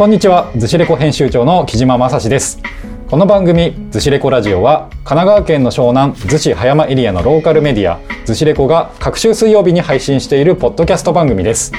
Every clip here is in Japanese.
こんにちは、ズシレコ編集長の木島正史です。この番組、ズシレコラジオは、神奈川県の湘南、逗子葉山エリアのローカルメディア、ズシレコが各週水曜日に配信しているポッドキャスト番組です。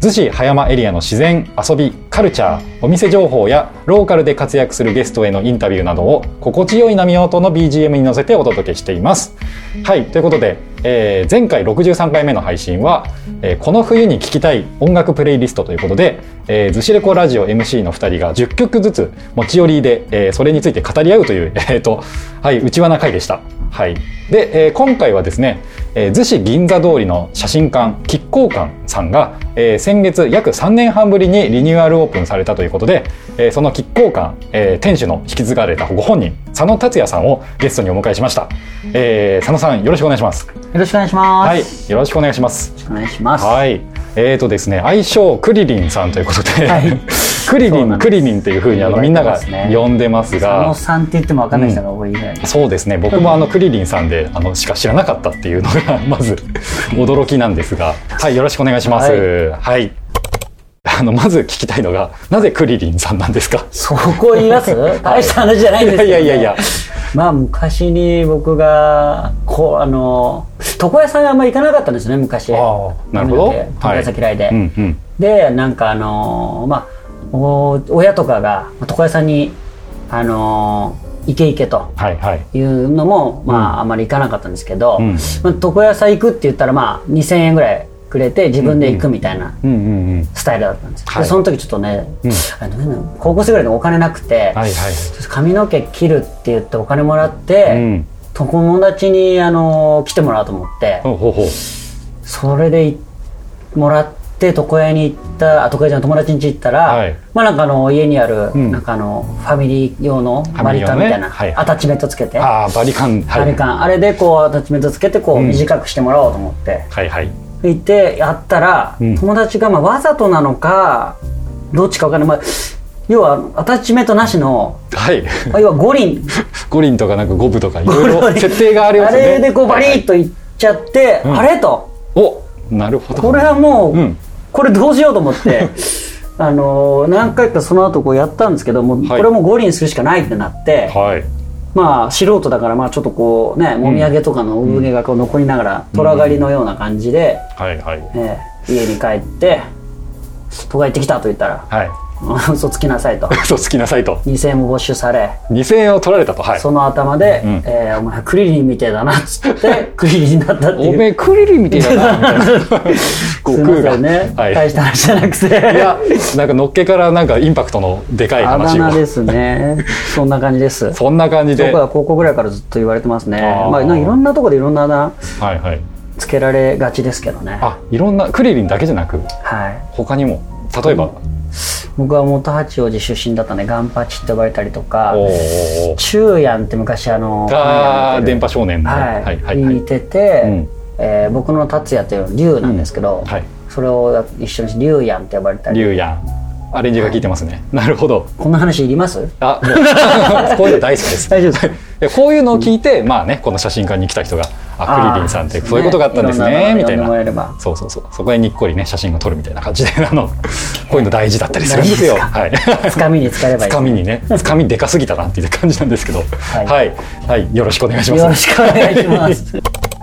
逗子葉山エリアの自然、遊び、カルチャー、お店情報やローカルで活躍するゲストへのインタビューなどを心地よい波音の BGM に乗せてお届けしています。はい、ということで、えー前回63回目の配信は、えーこの冬に聴きたい音楽プレイリストということで、えー、ズシレコラジオ MC の2人が10曲ずつ持ち寄りで、えーそれについて語り合うという、えーとはい、内輪な回でした。はい、で、えー今回はですね、えー逗子銀座通りの写真館亀甲館さんが、えー先月約3年半ぶりにリニューアルオープンされたということで、えーその亀甲館、えー店主の引き継がれたご本人佐野達也さんをゲストにお迎えしました、えー佐野さんよろしくお願いします。よろしくお願いします。はいよよろしくお願いします。ろしくお願いします。はい。えーとですね愛称クリリンさんということで、はい。クリリンクリリンっていうふうにあのみんなが呼んでます佐が野さんって言っても分かんない人が多いぐらい。そうですね僕もあのクリリンさんであのしか知らなかったっていうのが まず 驚きなんですが。はいよろしくお願いします。はい、あのまず聞きたいのがなぜクリリンさんなんですか？そこ言います？大した話じゃないんですけど、ね。いやいやいや。まあ昔に僕が、こう、あの、床屋さんがあんまり行かなかったんですね、昔。なるほど。床屋さん嫌いで。うんうん。で、なんかあの、まあ、お親とかが床屋さんに、あの、行け行けと。はいはい。いうのも、まあ、あまり行かなかったんですけど、うん。まあ、床屋さん行くって言ったら、まあ、2000円ぐらいくれて自分で行くみたいなスタイルだったんですよ、はい。でその時ちょっとね、高校生ぐらいでお金なくて、髪の毛切るって言ってお金もらって、うん。友達にあの来てもらおうと思って、それでいもらって床屋に行ったあ床屋じゃん友達に家行ったら、はい。まあなんかあの家にある、ん。なんかあのファミリー用のバリカンみたいな、アタッチメントつけて、ああバリカン。はい。バリカン。あれでこうアタッチメントつけてこううん。短くしてもらおうと思って、はいはい行ってやったら、うん。友達がまあわざとなのかどっちかわかんない、まあ、要はアタッチメントなしのはい。あ要は五輪 五輪とかなんか五分とかいろいろ 設定がありますよね。あれでこうバリッといっちゃって、うん。あれと。おなるほど。これはもう、うん。これどうしようと思って あのー何回かその後こうやったんですけどもうこはい。れはもう五輪するしかないってなって、はいまあ素人だからまあちょっとこうねもみあげとかの産毛がこう残りながら虎狩りのような感じで、はいはい。えー家に帰って「都会行ってきた」と言ったらはい「嘘つきなさい」と。嘘つきなさいと。2000円も没収され。2000円を取られたと。はい。その頭で、んえーお前クリリンみてえだな」っつって クリリンだったっていう。おめえクリリンみたいだな。みたいな悟空が。ね、はい。大した話じゃなくて。いやなんかのっけからなんかインパクトのでかいあだ話を名ですね。そんな感じです。そんな感じで。僕は高校ぐらいからずっと言われてますね。まあ、いろんなところでいろんなあだ名はいはい。つけられがちですけどね。あいろんなクリリンだけじゃなくはい。他にも。例えば僕は元八王子出身だったんでガンパチって呼ばれたりとか。中やんって昔あのあー電波少年のね。はい、はいはいはい。聞いてて、うん。えー僕の達也という龍なんですけど、はい。それを一緒に龍やんって呼ばれたり。リュウヤンアレンジが効いてますね。なるほど。こんな話いります？あもう こういうの大好きです。大丈夫です。こういうのを聞いて、まあねこの写真館に来た人があクリリンさんってそういうことがあったんですねみたいな。そうそうそう。そこでにっこりね写真を撮るみたいな感じであの こういうの大事だったりするんですよ。はい。つかみに使えればいい。つかみにね。つかみでかすぎたなっていう感じなんですけど。はい。ははい、はい、よろしくお願いします。よろしくお願いします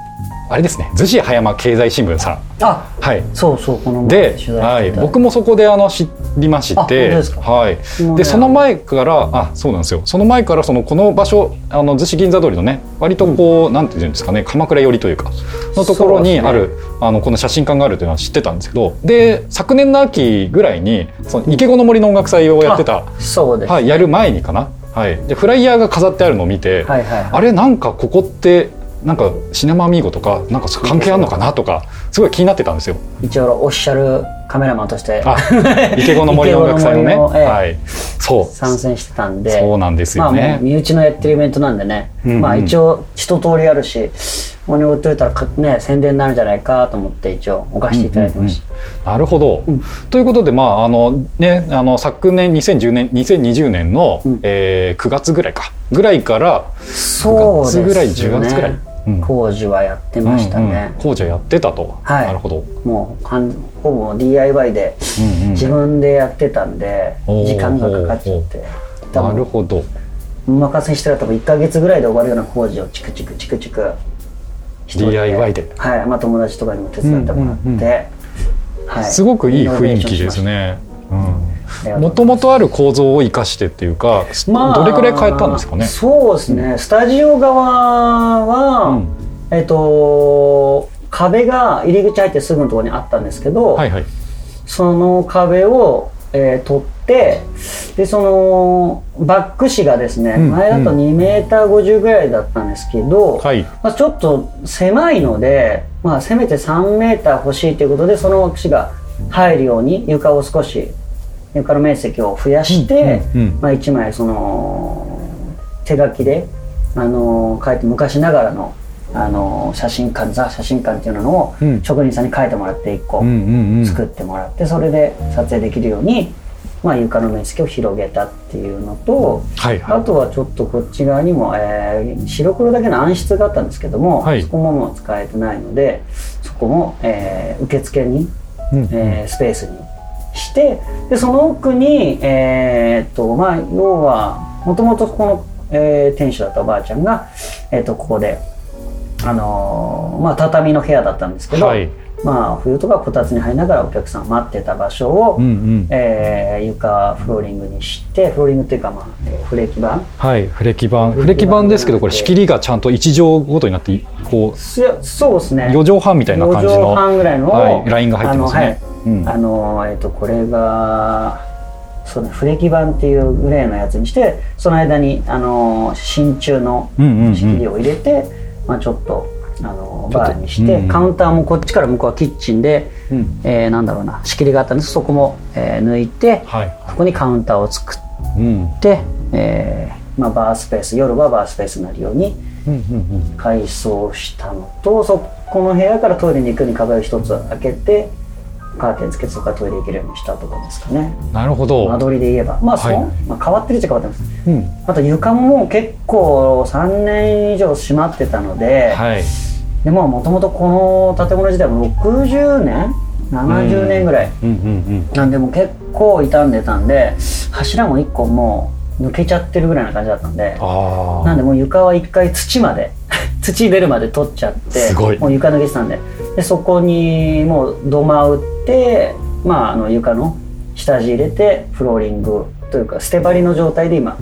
あれですね逗子葉山経済新聞さん。あはい。そうそうこの前で、はい、僕もそこであの知りまして。はい。でその前からあそうなんですよ。その前からそのこの場所あの逗子銀座通りのね割とこう、なんていうんですかね鎌倉寄りというかのところにある、あのこの写真館があるというのは知ってたんですけどで昨年の秋ぐらいにその池子の森の音楽祭をやってた、そうです、はい、やる前にかな、はい、でフライヤーが飾ってあるのを見て、はいはいはい。あれなんかここってなんかシネマアミーゴとかなんか関係あるのかなとかすごい気になってたんですよ。一応オフィシャルカメラマンとして。あ池子の森の音楽祭のね、のええはい、そう。参戦してたんで。そうなんですよまあ。身内のやってるイベントなんでね、うんうん。まあ一応一通りあるしここに置いといたらかね宣伝になるんじゃないかと思って一応置かせていただいてました、なるほど、ということで、まああのね、あの昨年2010年2020年の、うん。えー9月ぐらいか。ぐらいからそうですね。9月ぐらい10月ぐらい。うん工事はやってましたね、うんうん。工事はやってたと、はい。なるほど。もうほぼ DIY でうんうん。自分でやってたんで、おー。時間がかかっちゃって。多なる分ほど。お任せしたら多分1か月ぐらいで終わるような工事をチクチクチクチク。DIY で。はい。まあ、友達とかにも手伝ってもらって、うんうんうんはい、すごくいい雰囲気ですね。ももともとある構造を生かしてっていうか、どれくらい変えたんですかね？そうですね、スタジオ側は、うん。えっと壁が入り口入ってすぐのところにあったんですけど、はいはい。その壁を、えー取ってでそのバック紙がですね、うん前だと2メーター50ぐらいだったんですけど、はい。まあ、ちょっと狭いので、まあ、せめて3メーター欲しいということでそのバック紙が入るように床を少し床の面積を増やして、まあ、1枚その手書きで、あの書いて昔ながらの、あの写真館ザ写真館っていうのを職人さんに書いてもらって1個作ってもらってそれで撮影できるように、まあ、床の面積を広げたっていうのとはいはいあとはちょっとこっち側にも、えー白黒だけの暗室があったんですけども、はいそこももう使えてないのでそこも、えー受付にうんうんえースペースにしてでその奥にえーっとまあ要はもともとこの、えー店主だったおばあちゃんが、えーっとここであのーまあ畳の部屋だったんですけど、はい。まあ冬とかこたつに入りながらお客さん待ってた場所を、うんうん。えー床フローリングにしてフローリングっていうかまあえーフレーキ板。はいフレキ板。フレキ板ですけどこれ仕切りがちゃんと1畳ごとになってこうそうですね。4畳半みたいな感じ4畳の半ぐらいの、はいラインが入ってますね。あのはいうん。あのえっ、とこれがそうねフレキ板っていうグレーのやつにしてその間にあの真鍮のうんうんうん。仕切りを入れて、まあ、ちょっとあのちょっとバーにして、うんカウンターもこっちから向こうはキッチンで、うん。えーなんだろうな仕切りがあったんです。そこも、えー抜いてはいそこにカウンターを作うん。って、えーまあ、バースペース夜はバースペースになるようにうんうんうん。改装したのとそこの部屋からトイレに行くに壁を一つ開けてカーテンつけてそこからトイレ行けるようにしたところですかね。なるほど。間取りで言えば。まあそう、はいまあ、変わってるっちゃ変わってます。うん。あと床ももう結構3年以上閉まってたので、はい。でももともとこの建物自体も60年？70年ぐらい、うん。うんなんでもう結構傷んでたんで柱も1個もう抜けちゃってるぐらいな感じだったんでああなんでもう床は一回土まで 土出るまで取っちゃってすごい。もう床抜けてたんででそこにもう土間打って、まあ、あの床の下地入れてフローリングというか捨て張りの状態で今、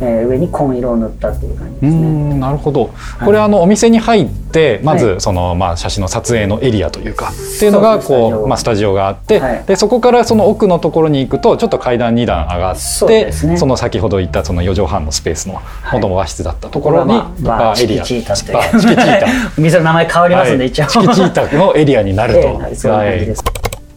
えー上に紺色を塗ったっていう感じうですね。んなるほど。これあのお店に入ってまはい。ずそのまあ写真の撮影のエリアというかっていうのがこうまあスタジオがあってはい。でそこからその奥のところに行くとちょっと階段2段上がってですね。その先ほど言ったその4畳半のスペースのい元々和室だったところにまあバーエリアチキチーター店 の名前変わりますんで、はい一応。チキチータのエリアになる えとえそういう感じです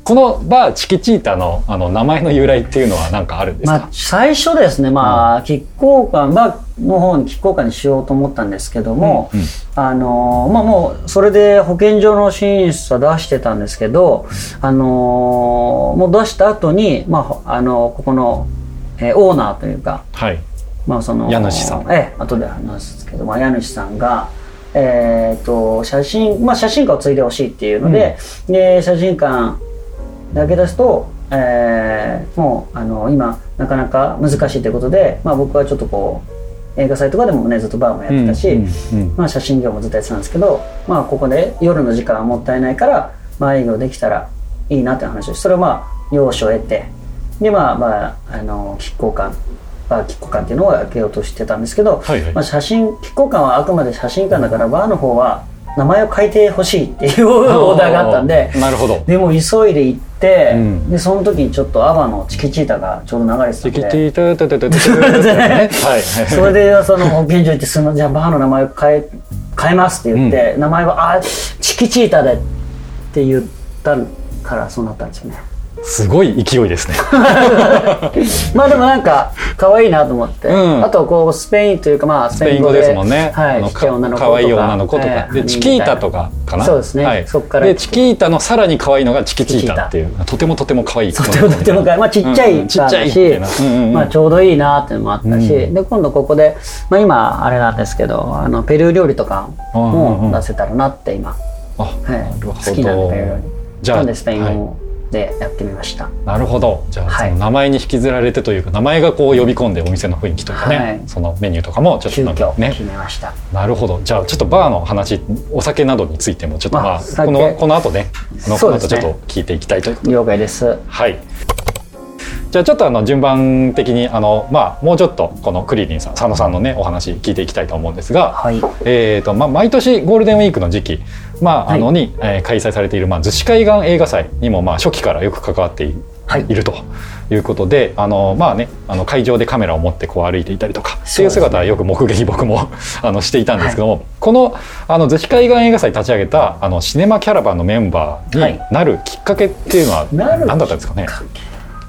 このバーチキチータのあの名前の由来っていうのは何かあるんですか、まあ、最初ですね、まあ、亀甲館、バーの方に亀甲館にしようと思ったんですけども、うんうん。あのーまあもう、それで保健所の審査出してたんですけど、あのーもう出した後に、まあ、ほあのここの、えーオーナーというか、はい。まあその家主さん。ええ後で話すんですけど、まあ、家主さんが、えー、と写真、まあ、写真館を継いでほしいっていうので,、で写真館だけ出すと、えーもうあの今なかなか難しいということで、まあ、僕はちょっとこう映画祭とかでもねずっとバーもやってたし、うんうんうんまあ、写真業もずっとやってたんですけど、まあ、ここで夜の時間はもったいないから、まあ、営業できたらいいなっていう話をしてそれをまあ要所を得てでまあまああの亀甲館バー亀甲館っていうのを開けようとしてたんですけど、はいはい。まあ、写真亀甲館はあくまで写真館だからバーの方は名前を変えてほしいっていうオーダーがあったんで なるほど。でも急いで行って、うん、でその時にちょっとアバの「チキチータ」がちょうど流れてたんで。チキチータタタタタそれでその保健所行って「すのじゃあバーの名前を変え変えます」って言って、うん、名前は「あチキチータで」って言ったからそうなったんですよねすごい勢いですね。まあでもなんか可愛いなと思って、うん。あとこうスペインというかまあススペイン語ですもんね。はい、あのちっちゃい女の子とか可愛い女の子とか、ええ。でチキータとかかな。そうですね。はい、そっから。でチキータのさらに可愛いのがチキチータっていう、とてもとても可愛い。とてもとても可愛い。まあちっちゃいちっちゃいし。うんうんうん。まあちょうどいいなっていうのもあったし、うんで今度ここで、まあ、今あれなんですけどあのペルー料理とかも出せたらなって今、あ、はい。好きなんでペルー料理じゃあスペイン語もでやってみました。なるほど。じゃあ、はい。その名前に引きずられてというか名前がこう呼び込んでお店の雰囲気というかね、はい。そのメニューとかもちょっとなんかね。決めました、なるほど。じゃあちょっとバーの話お酒などについてもちょっとまあまあ酒このこの後ねこの後ちょっと聞いていきたいということで了解です。はい。じゃあちょっとあの順番的にあのまあもうちょっとこのクリリンさん佐野さんのねお話聞いていきたいと思うんですが、はい。えーとまあ、毎年ゴールデンウィークの時期、まああのはに、えー開催されている、まあ、逗子海岸映画祭にも、まあ、初期からよく関わっている,、はい。い、るということであの、まあね、あの会場でカメラを持ってこう歩いていたりとかっていう姿はよく目撃僕も あのしていたんですけども、このあの逗子海岸映画祭立ち上げたあのシネマキャラバンのメンバーになるきっかけっていうのは何だったんですかね？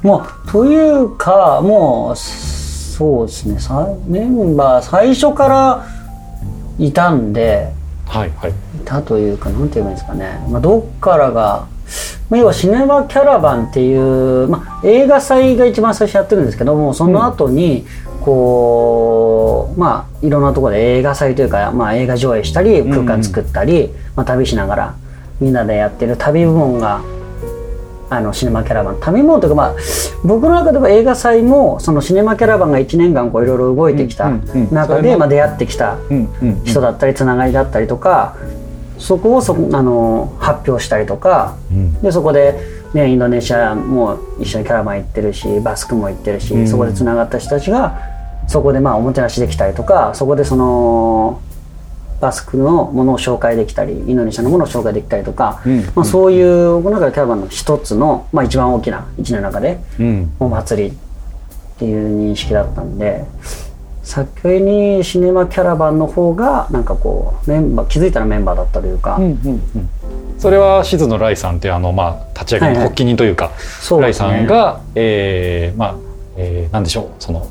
もうというかもうそうですね。さメンバー最初からいたんではいはい。いたというかなんて言えばいいんですかね、まあ、どっからがまあ要はシネマキャラバンっていう、まあ、映画祭が一番最初やってるんですけどもその後にこうまあいろんなところで映画祭というか、まあ、映画上映したり空間作ったり、まあ、旅しながらみんなでやってる旅部門があのシネマキャラバン旅部門というかまあ僕の中では映画祭もそのシネマキャラバンが1年間こういろいろ動いてきた中でまあ出会ってきた人だったりつながりだったりとかそこをそあの発表したりとかうん。でそこで、ね、インドネシアも一緒にキャラバン行ってるしバスクも行ってるし、うん。そこでつながった人たちがそこでまあおもてなしできたりとかそこでそのバスクのものを紹介できたりインドネシアのものを紹介できたりとか、うん。まあ、そういう僕の中でキャラバンの一つの、まあ、一番大きな一年の中でうん。お祭りっていう認識だったんで先にシネマキャラバンの方がなんかこうメンバー気づいたらメンバーだったというか、うんうんうん。それは静野ライさんっていうあの、まあ、立ち上げの発起人というか、ライそうですね。さんが、えーまあえーなんでしょうその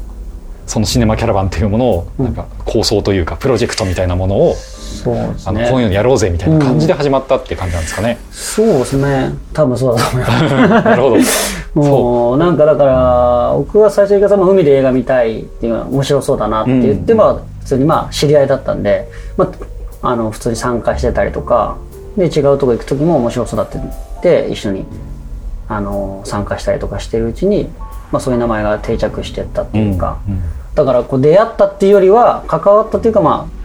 そのシネマキャラバンっていうものをなんか構想というかプロジェクトみたいなものを、そうですあのねこういうのやろうぜみたいな感じで始まったっていう感じなんですかね。そうですね。多分そうだと思います。なるほど。もうなんかだから僕は最初に言も海で映画見たいっていうのは面白そうだなって言って、うん。まあ普通にまあ知り合いだったんで、まあ、あの普通に参加してたりとかで違うとこ行く時も面白そうだって言って一緒にあの参加したりとかしてるうちに、まあ、そういう名前が定着してったっていうか、うんうん。だからこう出会ったっていうよりは関わったっていうかまあ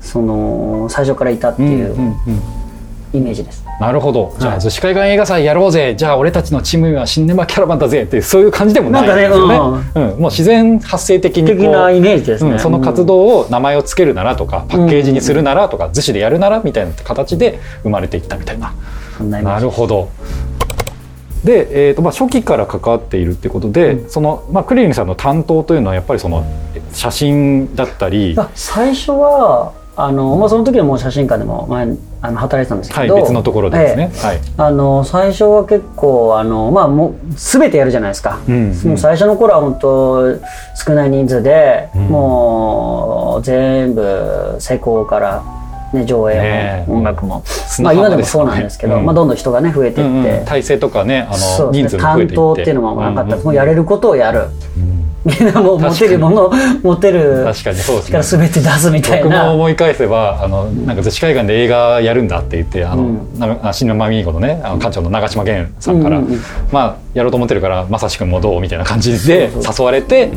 その最初からいたっていううんうんうん。イメージです。なるほど。じゃあはい逗子海岸映画祭やろうぜ。じゃあ俺たちのチームはシネマキャラバンだぜっていうそういう感じでもないですよね。うん。もう自然発生的に的なイメージですね。うん、その活動を名前をつけるならとかパッケージにするならとか逗子でやるならみたいな形で生まれていったみたいな。ななるほど。で、えーとまあ、初期から関わっているってことで、その、まあ、クリリンさんの担当というのはやっぱりその写真だったり、あ最初はあの、まあ、その時はもう写真館でも前あの働いてたんですはい、けど、別のところでですね。はい。あの最初は結構あの、まあ、もう全てやるじゃないですか、うんうん。もう最初の頃は本当少ない人数で、うん。もう全部施工から、ね、上映も、音楽も、砂まあ、今でもそうなんですけど、うん。まあ、どんどん人がね増えてうんいって、うん体制とかねあの人数も増えていって。当っていうのもなかった。もうやれることをやる。うん。みんなもう持てるもの持てる確かにそうですね。力全て出すみたい僕もな。思い返せばあのなんか逗子海岸で映画やるんだって言ってあの、うん。なあシネマミーゴのねあの館長の長島源さんから、まあやろうと思ってるからまさしくんもどうみたいな感じで誘われて、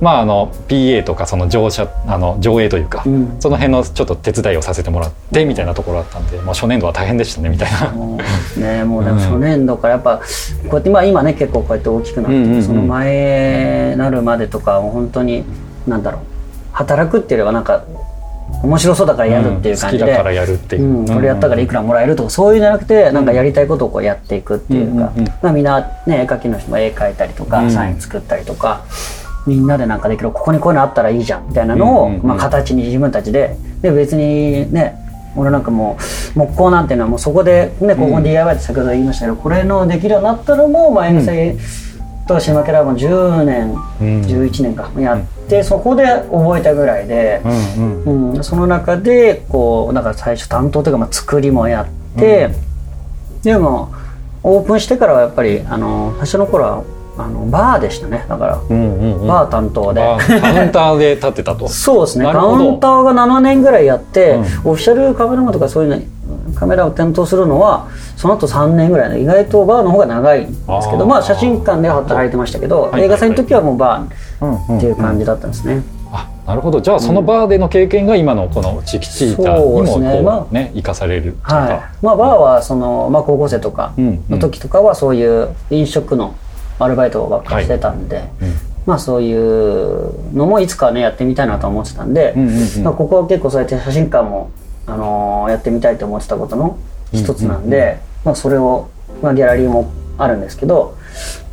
まああの PA とかその乗車あの上映というか、うん。その辺のちょっと手伝いをさせてもらってみたいなところだったんで、まあ、初年度は大変でしたねみたいな。もうねもうでも初年度からやっぱこうやってまあ今ね結構こうやって大きくなって、うんうんうん。その前なるまでとかは本当になんだろう働くっていうよりはなんか面白そうだからやるっていう感じで、うん好きだからやるっていう、うん、これやったからいくらもらえるとかそういうんじゃなくてなんかやりたいことをこうやっていくっていうか、うんうんうん。まあ、みんな、ね、絵描きの人も絵描いたりとか、うん。サイン作ったりとかみんなでなんかできるここにこういうのあったらいいじゃんみたいなのを、まあ、形に自分たちでで別にね俺なんかもう木工なんていうのはもうそこで、ね、ここ DIY って先ほど言いましたけど、これのできるようになったらもう前のせと島キャラバン10年、うん。11年かやって、そこで覚えたぐらいで。うん、その中でこうなんか最初担当というかまあ作りもやって、でもオープンしてからはやっぱりあの最初の頃はあのバーでしたね。だから、うんうんうん。バー担当で。あカウンターで立ってたと。そうですね。カウンターが7年ぐらいやって、うん。オフィシャルカメラマンとかそういうのカメラを担当するのはその後3年ぐらいで意外とバーの方が長いんですけどまあ写真館で働いてましたけど、はい映画祭の時はもうバうんーっていう感じだったんですね、あなるほど。じゃあそのバーでの経験が今のこのチキチータにそうですもね。まあこうね生かされるいうか、はい。まあバーはその、まあ、高校生とかうんの時とかはそういう飲食のアルバイトばっかりしてたんで、うん。まあそういうのもいつかねやってみたいなと思ってたんで、うんうんうん。まあ、ここは結構そうやって写真館も、あのーやってみたいと思ってたことの一つなんで、まあ、それを、まあ、ギャラリーもあるんですけど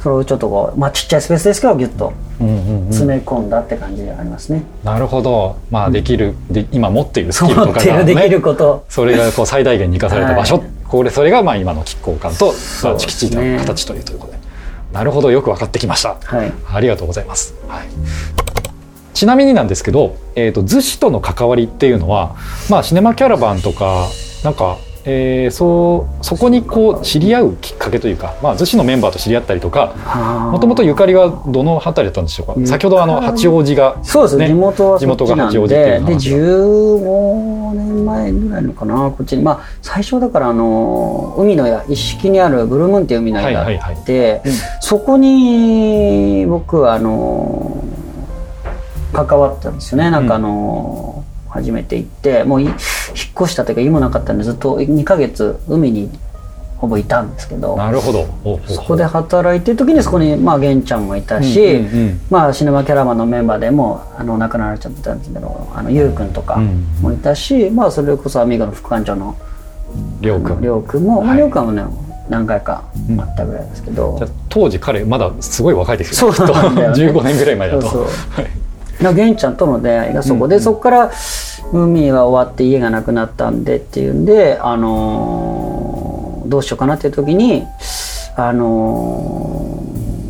それをちょっとこう、まあ、ちっちゃいスペースですけどギュッとうんうんうん。詰め込んだって感じでありますね。なるほど。まあできる、で今持っているスキルと思かが、ね、できること。それがこう最大限に生かされた場所、はい。これそれがまあ今の亀甲館と、まあ、そうですね。チキチータの形というということでなるほどよく分かってきました。はい。ありがとうございます、はい、ちなみになんですけど、えー、と逗子との関わりっていうのは、まあ、シネマキャラバンとかなんか、えーそうそこにこう知り合うきっかけというか、まあ、逗子のメンバーと知り合ったりとかもともとゆかりはどの辺りだったんでしょうか？先ほどあの八王子がそうです、ね地元は地元が八王子っていうでで話が15年前ぐらいのかなこっちに。まあ最初だからあの海の屋一式にあるブルームーンっていう海の屋があって、はいはいそこに僕あの関わったんですよね。なんかあの、初めて行ってもうい越したというか今なかったんでずっと2ヶ月海にほぼいたんですけどなるほど。そこで働いてる時にそこにまあ玄ちゃんもいたし、うんうんうん。まあシネマキャラバンのメンバーでもあの亡くなられちゃったんですけどあのゆうくんとかうんもいたし、まあそれこそアミーゴの副館長のりょうくん。りょうくんも、まあはい。りょうくんはね何回かあったぐらいですけど、じゃあ当時彼まだすごい若いですよねそうなんだよね。きっと。15年ぐらい前だと。そうそう。はい。な玄ちゃんとの出会いがそこで、うんうん。そこから海が終わって家がなくなったんでっていうんで、あのーどうしようかなっていう時にあの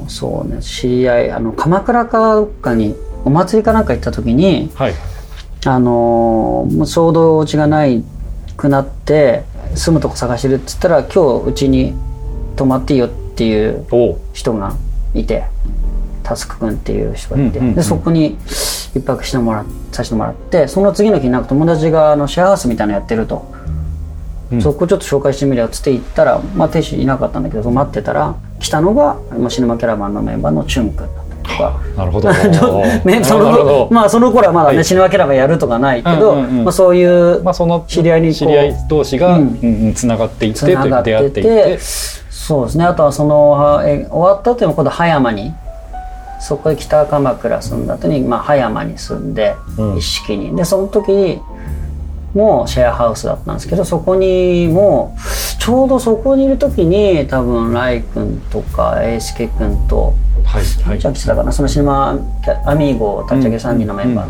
ーそうね知り合いあの鎌倉かどっかにお祭りかなんか行った時にはい。あのーもう衝動地がないくなって住むとこ探してるって言ったら今日うちに泊まっていいよっていう。人がいてタスク君っていう人がいて、うんうんうん。でそこに一泊してもらっさせてもらってその次の日なんか友達があのシェアハウスみたいなのやってると、うん。そこちょっと紹介してみるよっつって行ったら、まあ、亭主いなかったんだけど待ってたら来たのが、まあ、シネマキャラバンのメンバーのチュン君だったりとか。なるほど。まあその頃はまだね、はい。シネマキャラバンやるとかないけど、うんうんうん。まあ、そういうまあその知り合いに知り合い同士が、つながっていって出会っていて。ってそうですね。あとはそのはえ終わった後に今度葉山にそこで北鎌倉住んだ後に、まあ、葉山に住んで、うん。一式に。でその時にもうシェアハウスだったんですけどそこにもちょうどそこにいる時に多分ライ君とか英介君とはいはい。じゃあ来てたかなそのシネマアミーゴ立ち上げ3人のメンバ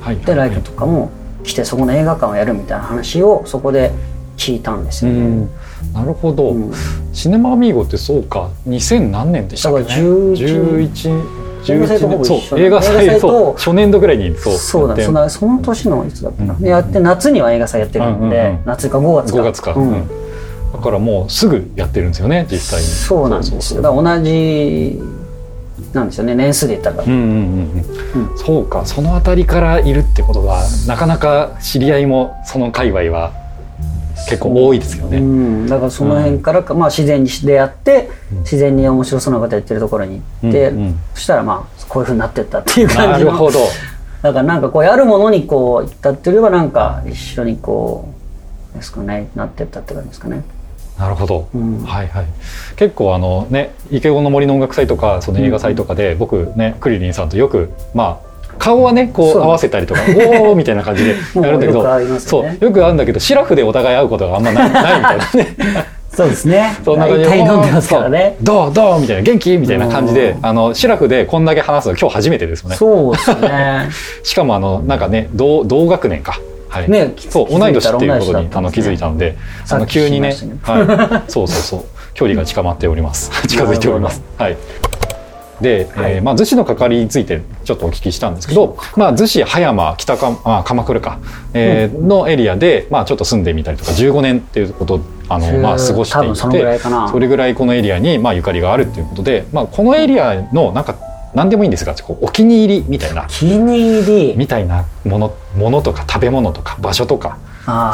ー。でライ君とかも来てそこの映画館をやるみたいな話をそこで聞いたんですよね。うん。なるほど、うん。シネマアミーゴってそうか2000何年でしたっけね？だから11 11映画祭とほぼ一緒そう映画祭とそう初年度ぐらいにそうそうだそのその年のいつだったかな、うん。でやって夏には映画祭やってるんで、うんうんうん。夏か5月か。5月か、うん。うん。だからもうすぐやってるんですよね実際に。そうなんですよ。だから同じなんですよね年数で言ったら、うんうんうんうん、そうかその辺りからいるってことはなかなか知り合いもその界隈は結構多いですようね。ん、だからその辺からか、まあ、自然に出会って自然に面白そうなことやってるところに行って、うんうん。そしたらまあこういうふうになってったっていう感じのなるほど。だからなんかこうやるものにこう行ったっていうよりはなんか一緒にこうですかねなってったって感じですかね。なるほど、うん。はいはい。結構あのね池子の森の音楽祭とかその映画祭とかで、僕ねクリリンさんとよくまあ顔はねこそう。う合わせたりとか「おお!」みたいな感じでやるんだけどもうよくありますそう。よくあるんだけどシラフでお互い会うことがあんまない ないみたいなね。そうですね。そんな感じでんでますからね。どうどうみたいな元気みたいな感じでうん。あのシラフでこんだけ話すの今日初めてですよね。そうですね。しかもあのなんかね同同学年か。はい、ねそう同い年っていうことに、ね。あの気づいたのであさっきの急にねね。はい、そうそうそう。距離が近まっております。近づいております。はいで、はい。えーまあ、逗子の係についてちょっとお聞きしたんですけど、まあ、逗子葉山北か、まあ、鎌倉か、えーのエリアで、まあ、ちょっと住んでみたりとか15年っていうことあの、まあ、過ごしていてそれぐらいこのエリアに、まあ、ゆかりがあるっていうことで、まあ、このエリアのなんか何でもいいんですがお気に入りみたいな。気に入り。みたいなものものとか食べ物とか場所とか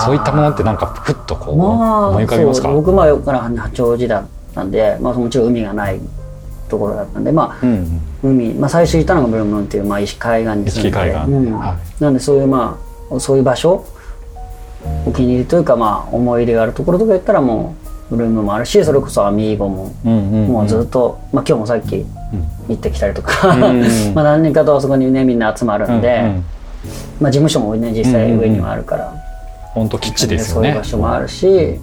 そういったものってなんかふっとこうまあ思い浮かびますか、そう僕まあ横から八王子だったんで、まあ、もちろん海がないところだったんでまあうんうん。海、まあ、最初行ったのがブルームーンっていう、まあ、石海岸に住んで。石海岸。うん。はなんでそういうまあそういう場所お気に入りというかまあ思い入れがあるところとか言ったらもうブルームーンもあるしそれこそアミーゴも、うんうんもうずっと、まあ、今日もさっき行ってきたりとか、うん まあ何人かとあそこにねみんな集まるんで、うんうんまあ、事務所もね実際上にはあるから。本当基地ですよね。そういう場所もあるし、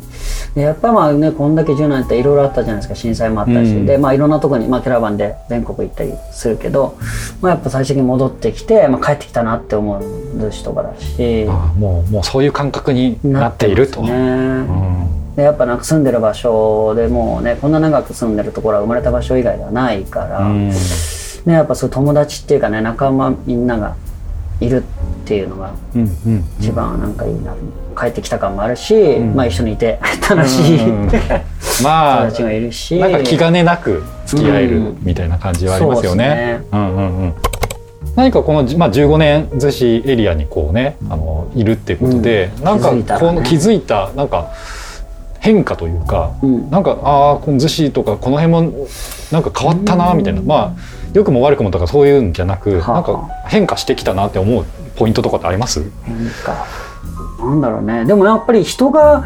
でやっぱまあねこんだけ10年っていろいろあったじゃないですか。震災もあったし、うん。でまあいろんなとこに、まあ、キャラバンで全国行ったりするけど、まあ、やっぱ最終的に戻ってきて、まあ、帰ってきたなって思う寿司とかだし。ああもうもうそういう感覚になっていると、ね、うん。でやっぱなんか住んでる場所でもうねこんな長く住んでるところは生まれた場所以外ではないから、うん。ね、やっぱそう友達っていうかね仲間みんながいるっていうのが一番なんかいいな、帰ってきた感もあるし、ん。まあ一緒にいて楽しい、うん。友まあ達がいるし。なんか気兼ねなく付き合えるうん。みたいな感じはありますよね。そううんうんうん。何かこの、まあ、15年逗子エリアにこうねあのいるっていうことで、うん。なんかこの気づいたなんか変化というか、うん。なんかああこの逗子とかこの辺もなんか変わったなみたいな、まあ良くも悪くもとかそういうんじゃなく、はあ。なんか変化してきたなって思うポイントとかってあります？変化。なんだろうね。でもやっぱり人が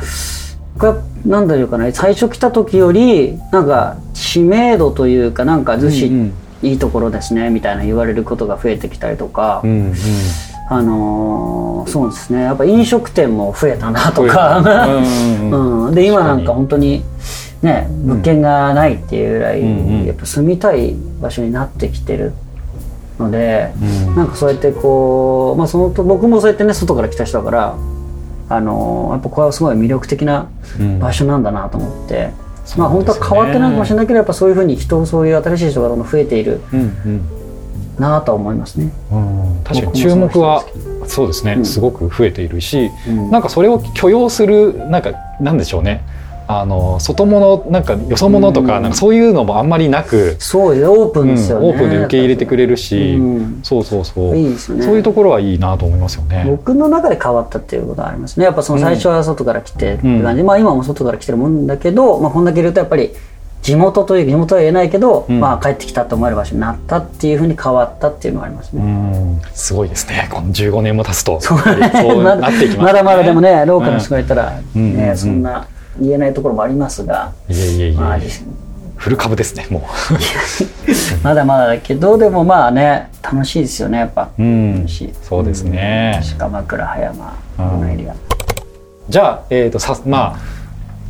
がなんだろうかな最初来た時よりなんか知名度というかなんか逗子、うんうん。いいところですねみたいな言われることが増えてきたりとか、うんうん。あのーそうですね。やっぱ飲食店も増えたなとか、で今なんか本当にね物件がないっていうぐらい、うんうん。やっぱ住みたい場所になってきてるので、うん。なんかそうやってこう、まあ、そのと僕もそうやってね外から来た人だから、あのーやっぱこれはすごい魅力的なうん。場所なんだなと思って、まあそうですよね本当は変わってないかもしれないけどやっぱそういうふうに人そういう新しい人がどんどん増えているうんなとは思いますね。うん。うん確かに注目はそうですね、うん。すごく増えているし、うん。なんかそれを許容するなんかなんでしょうねあの外物なんかよそ者とか,、うん。なんかそういうのもあんまりなく、そうですオープンですよね、うんオープンで受け入れてくれるし、うん。そうそうそう。いいですよね。そういうところはいいなと思いますよね。僕の中で変わったっていうことはありますね。やっぱその最初は外から来てって感じ、まあ今も外から来てるもんだけど、まあ、こんだけいるとやっぱり地元という地元は言えないけど、うん。まあ帰ってきたと思える場所になったっていうふうに変わったっていうのはありますうね、ん。すごいですね。この15年も経つと。そうなっていきます まだまだでもねローカルの人がいたら、うん。ねうんそんな言えないところもありますが、いえいえいえ、まあ、フル株ですねも まだまだだけどでもまあね楽しいですよねやっぱ、う、うん。楽しい。そうですね、鎌倉葉山こうん。のエリア、じゃあ、えー、とさまあ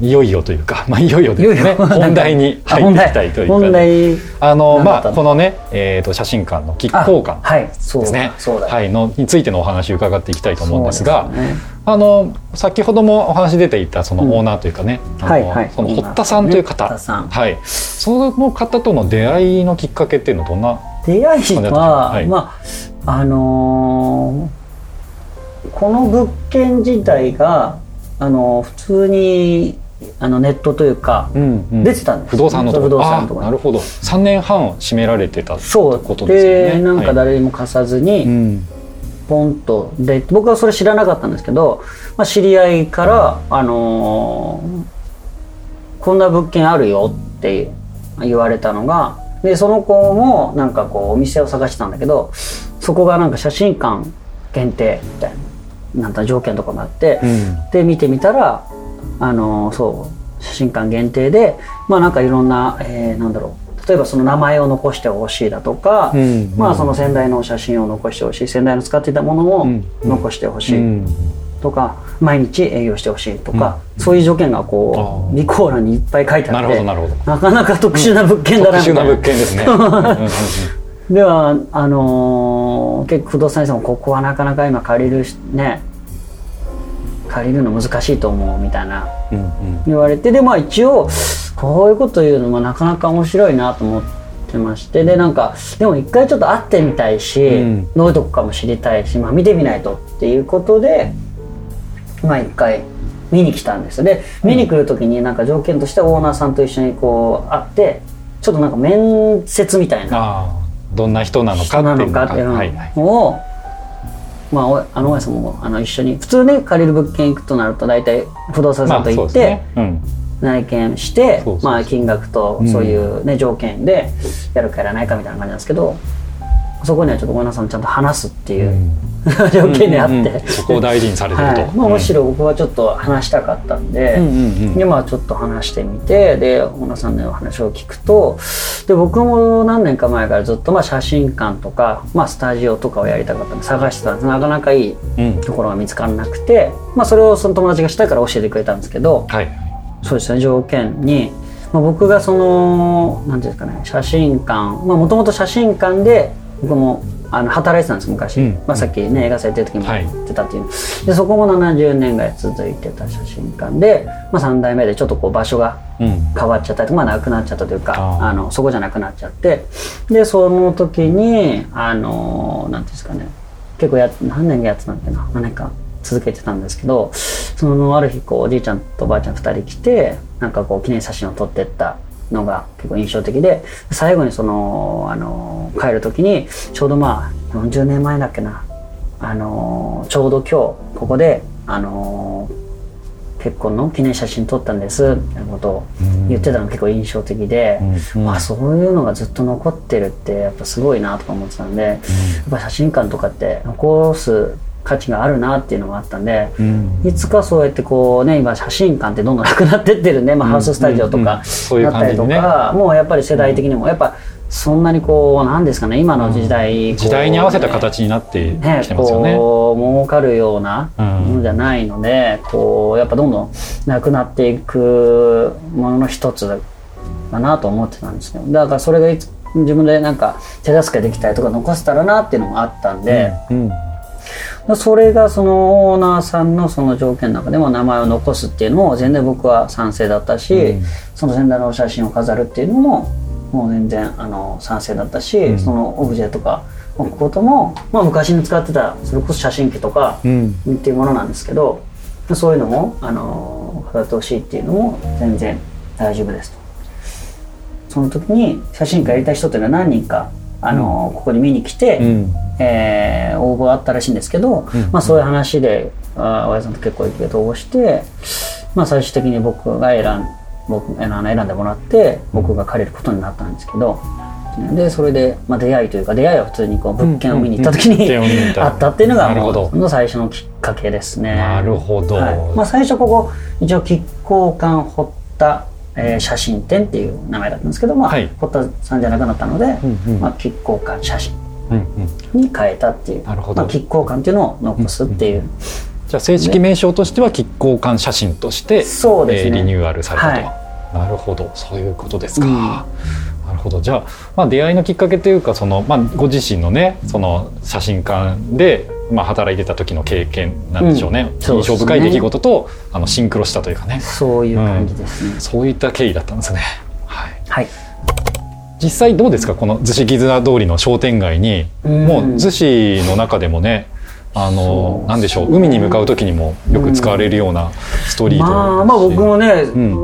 いよいよというか、まあ、いよいよですね。本題にあ入っていきたいというか、本題。あのまあこのね、えー、と写真館のキック交換あはい。そうですねそうだ。はい、のについてのお話を伺っていきたいと思うんですがね。あの先ほどもお話出ていたそのオーナーというかね、あのはいはい。その堀田さんという方、堀田さん。はい、その方との出会いのきっかけっていうのはどんな出会いは、はい。まああのーこの物件自体が、あのー普通にあのネットというか、うんうん。出てたんです不動産のとこ。ろなるほど。3年半閉められてたってそうことですよね。でなんかはい誰にも貸さずに、うん。ポンとで僕はそれ知らなかったんですけど、まあ、知り合いから、あのーこんな物件あるよって言われたのがでその子もなんかこうお店を探してたんだけどそこがなんか写真館限定みたいななんか条件とかもあって、うん。で見てみたらあのそう写真館限定でまあなんかいろんな、えーなんだろう例えばその名前を残してほしいだとか、うんまあその先代の写真を残してほしい先代の使っていたものをうん残してほしいうん。とか、毎日営業してほしいとか、そういう条件がこう備考欄にいっぱい書いてあなるほってどなるほど。なかなか特殊な物件だ特殊ななみたいな物件ですね。うんうんうん。ではあのー結構不動産屋さんもここはなかなか今借りるしね借りるの難しいと思うみたいな。うんうん。言われてでまあ一応こういうこと言うのもなかなか面白いなと思ってましてでなんかでも一回ちょっと会ってみたいし、うん。どういうとこかも知りたいし、まあ、見てみないとっていうことでまあ一回見に来たんですで見に来る時になんか条件としてオーナーさんと一緒にこう会ってちょっとなんか面接みたいな。どんな人なのかっていうのが。のかっていうはいはいのをまあおあの大家さんもあの一緒に普通ね借りる物件行くとなると大体不動産屋さんと行って、そうですね。うん。内見してまあ、金額とそういう、ね条件でやるかやらないかみたいな感じなんですけどそこにはちょっと小野さんちゃんと話すっていう、条件であって、うんうんうん。そこを大事にされてると、はい。まあ、むしろ僕はちょっと話したかったんで、うんうんうん。でまあちょっと話してみてで小野さんのお話を聞くとで僕も何年か前からずっとまあ写真館とか、まあ、スタジオとかをやりたかったんで探してたんです。なかなかいいうん。ところが見つからなくて、まあ、それをその友達がしたいから教えてくれたんですけど、はいそうですね条件に、まあ、僕がその何ていうんですかね写真館もともと写真館で僕もあの働いてたんです昔、うん。まあ、さっきね映画祭やってる時もはいやってたっていう、でそこも70年ぐらい続いてた写真館で、まあ、3代目でちょっとこう場所がうん。変わっちゃったりとか、まあ、なくなっちゃったというかあのそこじゃなくなっちゃって。でその時にあのなんていうんですかね。結構や何年やってたんだっけな。何年か続けてたんですけどそのある日こうおじいちゃんとおばあちゃん2人来てなんかこう記念写真を撮ってったのが結構印象的で最後にそのあの帰る時にちょうどまあ40年前だっけな。あのちょうど今日ここであの結婚の記念写真撮ったんですみたいなことを言ってたのが結構印象的で、うんあそういうのがずっと残ってるってやっぱすごいなとか思ってたんで、やっぱ写真館とかって残す価値があるなっていうのもあったんで、うん。いつかそうやってこうね今写真館ってどんどんなくなってってるんで、まあ、ハウススタジオとかだったりとか、もうやっぱり世代的にもやっぱそんなにこうなんですかね今の時代、こう時代に合わせた形になってねきてますよね。こう儲かるようなうん。ものじゃないので、こうやっぱどんどんなくなっていくものの一つだなと思ってたんですよ。だからそれが自分でなんか手助けできたりとか残せたらなっていうのもあったんで、うんそれがそのオーナーさんのその条件の中でも名前を残すっていうのも全然僕は賛成だったし、うん。その先代の写真を飾るっていうのももう全然あの賛成だったし、ん。そのオブジェとか置くことも、まあ、昔に使ってたそれこそ写真機とかうん。っていうものなんですけどそういうのもあの飾ってほしいっていうのも全然大丈夫ですと。その時に写真家やりたい人っていうのは何人かあの、ここに見に来て、うん。えー応募あったらしいんですけど、まあ、そういう話であ親さんと結構意気投合して、まあ、最終的に僕が選ん僕あの選んでもらって僕が借りることになったんですけどでそれで、まあ、出会いというか出会いは普通にこう物件を見に行った時に、うん。あったっていうのがなるほど。もう最初のきっかけですね。なるほど。はい。まあ、最初ここ一応亀甲館堀田、えー写真展っていう名前だったんですけど、まあはい。堀田さんじゃなくなったので、うんうん。まあ、亀甲館写真うんうん。に変えたっていうなるほど。まあ、亀甲館っていうのを残すっていう、じゃあ正式名称としては亀甲館写真として、そうですね。えーリニューアルされたと、はなるほど。そういうことですか、うん。なるほど。じゃあ、まあ、出会いのきっかけというかその、まあ、ご自身のねその写真館で、まあ、働いてた時の経験なんでしょうね,、うん。そうね。印象深い出来事とあのシンクロしたというかね。そういう感じです。ね、そういった経緯だったんですね。はい。はい。実際どうですか？この逗子絆通りの商店街に、うん。もう逗子の中でもねあのそうなんでしょう？海に向かう時にもよく使われるようなストリートだし。まあまあ僕もね、ん。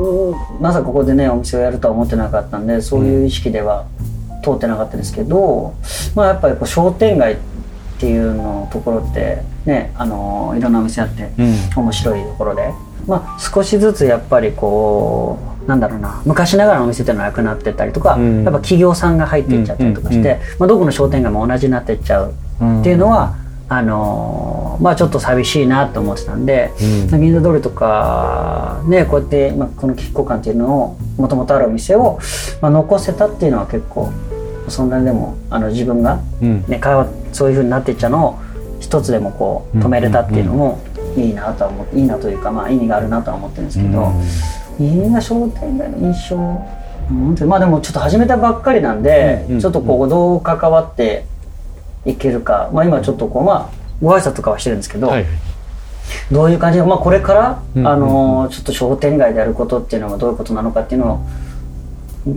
まさかここでねお店をやるとは思ってなかったんでそういう意識では通ってなかったですけど、まあやっぱりこう商店街っていうのところってねあのいろんなお店あってうん。面白いところで、まあ少しずつやっぱりこうなんだろうな昔ながらのお店っていうのはなくなってったりとか、うん。やっぱ企業さんが入っていっちゃったりとかして、うんうんうん。まあ、どこの商店街も同じになっていっちゃう。っていうのは、あのーまあちょっと寂しいなと思ってたんで、うん。銀座通りとかねこうやって今この亀甲館っていうのをもともとあるお店を、まあ、残せたっていうのは結構そんなにでもあの自分が、うん。ね、会話そういうふうになっていっちゃうのを一つでもこう止めれたっていうのもいいなとは思いいなというかまあ意味があるなとは思ってるんですけど、銀座商店街の印象うんまあでもちょっと始めたばっかりなんで、うんうんちょっとこうどう関わっていけるか、まあ、今ちょっとこうまあご挨拶とかはしてるんですけど、はいどういう感じで、まあ、これから、うんあのちょっと商店街でやることっていうのはどういうことなのかっていうのを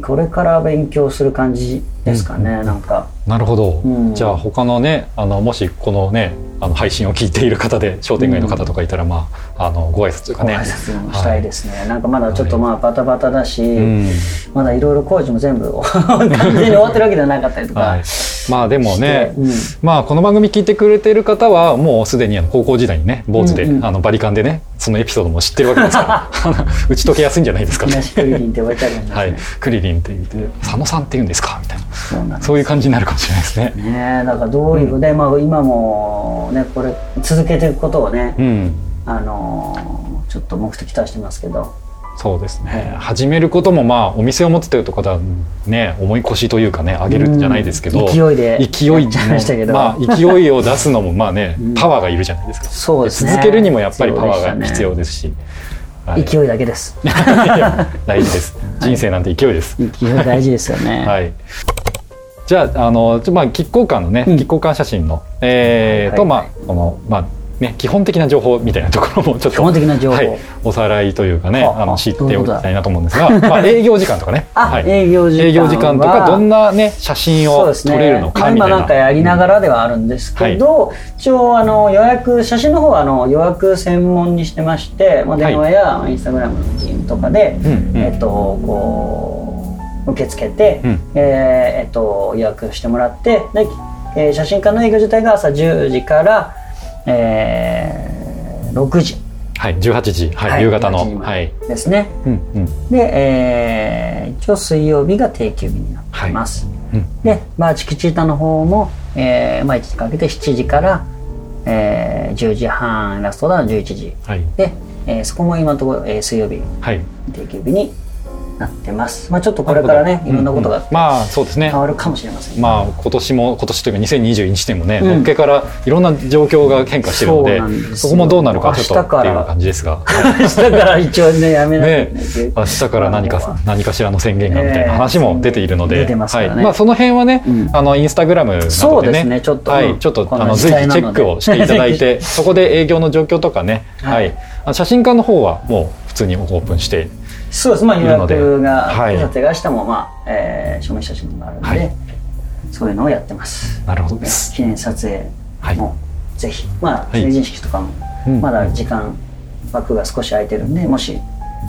これから勉強する感じですかね、なんか。なるほど、うん。じゃあ他のねあのもしこのねあの配信を聞いている方で商店街の方とかいたら、まああのご挨拶というかね。ご挨拶もしたいですね、なんかまだちょっとまあバタバタだし、うん。まだいろいろ工事も全部 完全に終わってるわけではなかったりとか、はい、まあでもね、うん。まあこの番組聞いてくれてる方はもうすでにあの高校時代にね坊主で、うんうんあのバリカンでねそのエピソードも知ってるわけですから。打ち解けやすいんじゃないですか、みなしクリリンって呼ばれたりなんですね、はい、クリリンって言って佐野さんって言うんですかみたいな。そうなそういう感じになるかもしれないですね。ねだからどういう、でまあ今もねこれ続けていくことをね、うん。あのーちょっと目的とはしてますけどそうですね、始めることもまあお店を持つというところはね重い腰というかね上げるんじゃないですけど、うん勢いで勢いやっちゃいましたけど。まあ勢いを出すのもまあね、うん。パワーがいるじゃないですか。そうですね。続けるにもやっぱりパワーが必必要ですし、はい。勢いだけです。大事です。人生なんて勢いです、勢い大事ですよね、はい。じゃああのまあ亀甲館のね、うん。亀甲館写真のえーと、はい。まあこのまあね基本的な情報みたいなところもちょっと基本的な情報。はい、おさらいというかねはああの知っておきたいなと思うんですが、まあ営業時間とかね、あ、はい、営業時間。は営業時間とかどんなね写真を撮れるのかまあみたいな。今なんかやりながらではあるんですけど、一応あの予約写真の方はあの予約専門にしてまして、まあ、電話やインスタグラムの DM とかで、うんうん。えっとこう受け付けて、うん。えーえっと予約してもらってで、えー写真館の営業自体が朝10時から、えー6時、はい18時、はいはい夕方18時のはい。ですね。うんうんで、えー一応水曜日が定休日になっています。うんでバーチキチータの方も、えーまあ、1時かけて7時から、えー10時半ラストだ11時はいで、えーそこも今のところ、えー水曜日はい。定休日になってます。まあちょっとこれからねいろんなことうがうまあそうですね。変。わるかもしれません。まあ今年も今年というか2021年もね、うん。のっけからいろんな状況が変化してるのでそこもどうなるかちょっとっていう感じですが。明日から一応ねやめないね明日から何か何かしらの宣言がみたいな話も出ているので、はい、まあその辺はね、うん。あのインスタグラムなどでね、そうですねちょっとうん。はいちょっとあの随時チェックをしていただいて、そこで営業の状況とかね、ははい。写真館の方はもう普通にオープンして、そうですまあ予約がはい。撮影が明日もまあ、えー、証明写真があるので、はい。そういうのをやってます。なるほどです。記念撮影はい。もぜひ、まあはい。成人式とかもうん。まだ時間枠が少し空いてるんでもし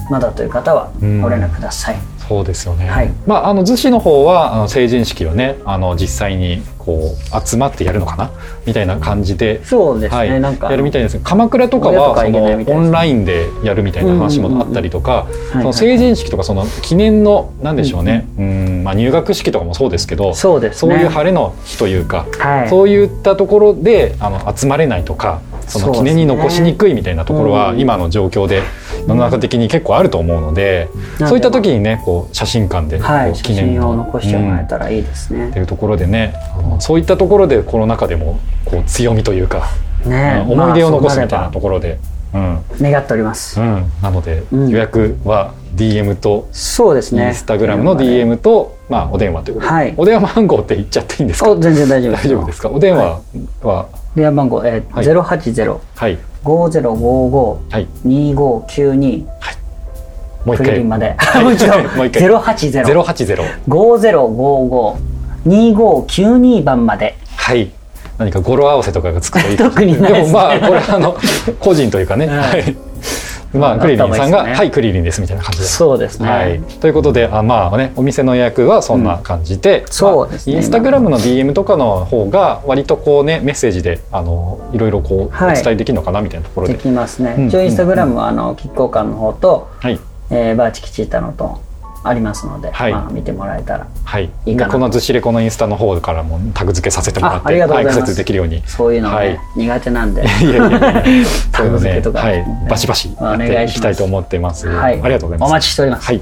まだという方はうん。ご連絡ください、そうですよね。はい。まああの逗子の方はあの成人式はね、あの実際にこう集まってやるのかな？みたいな感じで。そうですね、はい、なんか。やるみたいです。鎌倉とかはそのオンラインでやるみたいな話もあったりとかその成人式とかその記念のなんでしょうね。うんまあ入学式とかもそうですけどそうですね。そういう晴れの日というかはい。そういったところであの集まれないとかその記念に残しにくいみたいなところはうん今の状況で世の中的に結構あると思うのでうんそういった時にねこう写真館で記念真をの残してもらえうんたらいいですね。って、いうところでねそういったところでコロナ禍でもこう強みというかね思い出を残すみたいなまあところで、願っております、うん、なので、うん。予約は DM とそうですね。インスタグラムの DM と、まあ、お電話ということで、はい。お電話番号って言っちゃっていいんですか？お全然大丈夫です。大丈夫ですか？お電話は電話番号、えーはい。080はい。5055はい。2592クリもう一回。まで。い。もう一度。もう一回。080 080 5055 2592番まで。はい何か語呂合わせとかがつくといい特にね。でもまあこれあの 個人というかね、はいはい。まあクリリンさんが「あった方がいいね。はいクリリンです」みたいな感じで。そうですね。はい、ということであまあねお店の予約はそんな感じで、そうですね。まあインスタグラムの DM とかの方が割とこうねメッセージであのいろいろこう、はい。お伝えできるのかなみたいなところで。できますね。うん一応インスタグラムはあのキッコー館の方と、はい。えーバーチキチータのとありますので、はい。まあ見てもらえたらはい。いいかな。でこのずしレコのインスタの方からもタグ付けさせてもらってあありがとうございます。はい、解説できるように。そういうのね、はい。苦手なんで。いやいやいや。タグ付けとか。はい。バシバシやっていきたいと思ってます。はい。ありがとうございます。お待ちしております。はい。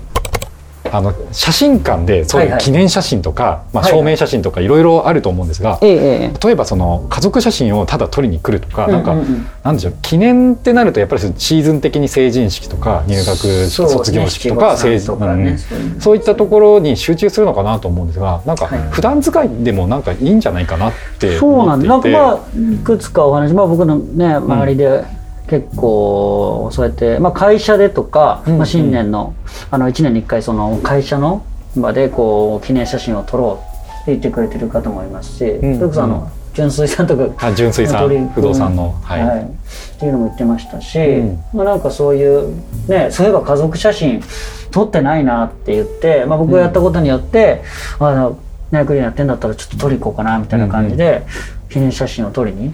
あの写真館でそういう記念写真とか、まあ、証明写真とかいろいろあると思うんですが、例えばその家族写真をただ撮りに来るとか、なんかうんうん。うんなんでしょう記念ってなるとやっぱりシーズン的に成人式とか入学卒業式とか成七五三とかねうんそういったところに集中するのかなと思うんですがなんかはい。普段使いでもなんかいいんじゃないかなってそうなんで思っていて。なんかまあいくつかお話、まあ、僕のね周りで結構そうやって、まあ、会社でとか、うんうん。まあ、新年のあの1年に1回その会社の場でこう記念写真を撮ろ言ってくれてる方もいますし、んそれこそあの純粋さんとかあ純粋さ鳥ん不動産の。は、はい。い、っていうのも言ってましたし、うん。まあ、なんかそういうねそういえば家族写真撮ってないなって言って、まあ、僕がやったことによって、あのナイクリーンやってんだったらちょっと撮り行こうかなみたいな感じで、記念写真を撮りに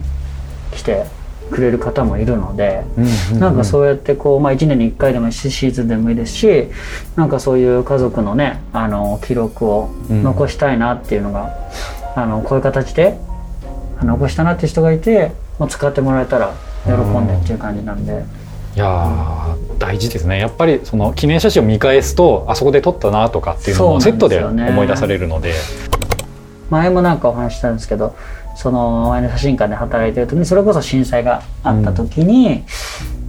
来てくれる方もいるので、うんなんかそうやってこう、まあ、1年に1回でもいいしシーズンでもいいですしなんかそういう家族のねあの記録を残したいなっていうのが、あのこういう形で残したなっていう人がいて、まあ、使ってもらえたら喜んでっていう感じなんで。いやー大事ですね。やっぱりその記念写真を見返すとあそこで撮ったなとかっていうのもセットで思い出されるので。前もなんかお話ししたんですけどその前の写真館で働いてる時にそれこそ震災があった時に、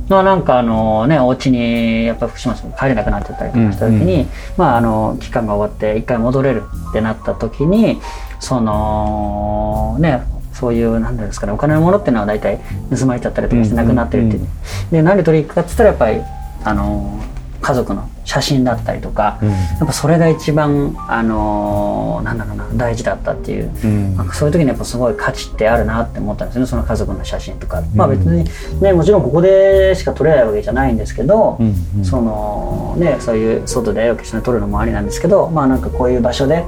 まあなんかあのねお家にやっぱ福島さん帰れなくなってたりとかした時に、まああの期間が終わって一回戻れるってなった時にそのねそういうなんていうんですかねお金のものっていうのは大体盗まれちゃったりとかしてなくなってるっていう、うんで何で取り行くかって言ったらやっぱりあの家族の写真だったりとか、うん。やっぱそれが一番あのなんだろうな大事だったっていううん。なんかそういう時にやっぱすごい価値ってあるなって思ったんですよねその家族の写真とか、まあ別にねもちろんここでしか撮れないわけじゃないんですけど、うんうん。そのねそういう外で一緒に撮るのもありなんですけどまあなんかこういう場所で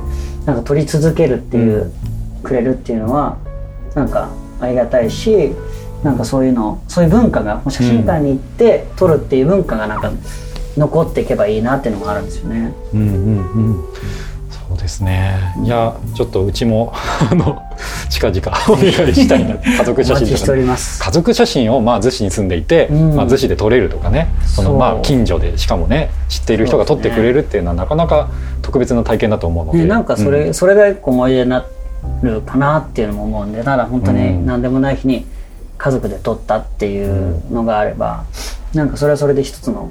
なんか撮り続けるっていう、くれるっていうのはなんかありがたいしなんかそういうのそういう文化が写真館に行って撮るっていう文化がなんか残っていけばいいなっていうのがあるんですよね。うんうんうん。そうですね。いやちょっとうちも あの近々お願いしたいな。家族写真とかね。家族写真をまあ逗子に住んでいて、うん。まあ、逗子で撮れるとかね。そのまあ近所でしかもね知っている人が撮ってくれるっていうのはなかなか特別な体験だと思うので、ね、なんかそれ、うん。それが一個思い出になるかなっていうのも思うんでただ本当うん。に何でもない日に家族で撮ったっていうのがあれば、なんかそれはそれで一つの、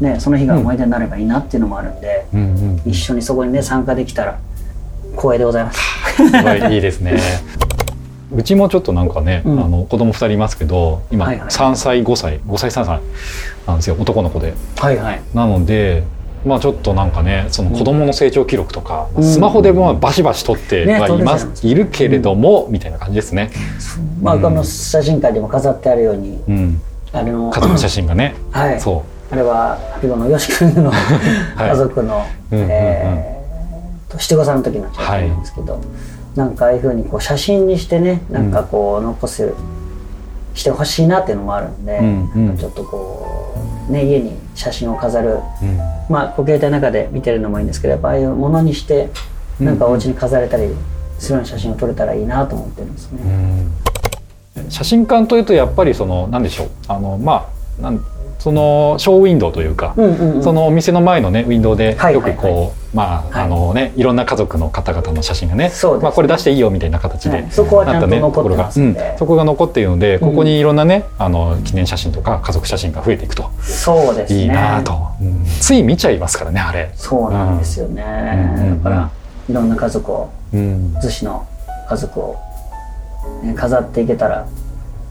ね、その日が思い出になればいいなっていうのもあるんで、うんうん一緒にそこにね参加できたら光栄でございます。すごいいいですね。うちもちょっとなんかね、うんあの子供二人いますけど今はいはい3歳5歳5歳3歳なんですよ男の子ではいはい。なのでまあちょっとなんかねその子供の成長記録とか、うん。スマホでまあバシバシ撮ってねはいます、撮れちゃいるけれども、みたいな感じですね、まあ、この写真館でも飾ってあるように、うん、あれの家族の写真がね、はい、そあれはハのよし君の い。家族の、うんうんうん。えーと七五三の時の写真なんですけど、なんかああいうふうにこう写真にしてねなんかこう残す、してほしいなっていうのもあるんで、うんうん。ちょっとこうね家に写真を飾る。う、うん。まあご携帯の中で見てるのもいいんですけどやっぱああいうものにしてなんかお家に飾れたりするような写真を撮れたらいいなと思ってるんですね。うん。写真館というとやっぱりその何でしょう。あのまあなんそのショーウィンドウというか、うんうんうん。そのお店の前のねウィンドウではいよくこう、はいはまあはい。あのねいろんな家族の方々の写真がねそうですまあ、これ出していいよみたいな形で、はい。そこはちゃんとなった残ってますんでところがうん、そこが残っているのでん。ここにいろんなねあの記念写真とか家族写真が増えていくと。そうですね。いいなと、うん。つい見ちゃいますからねあれ。そうなんですよね。うん。だからいろんな家族をうん。逗子の家族を、ね、飾っていけたら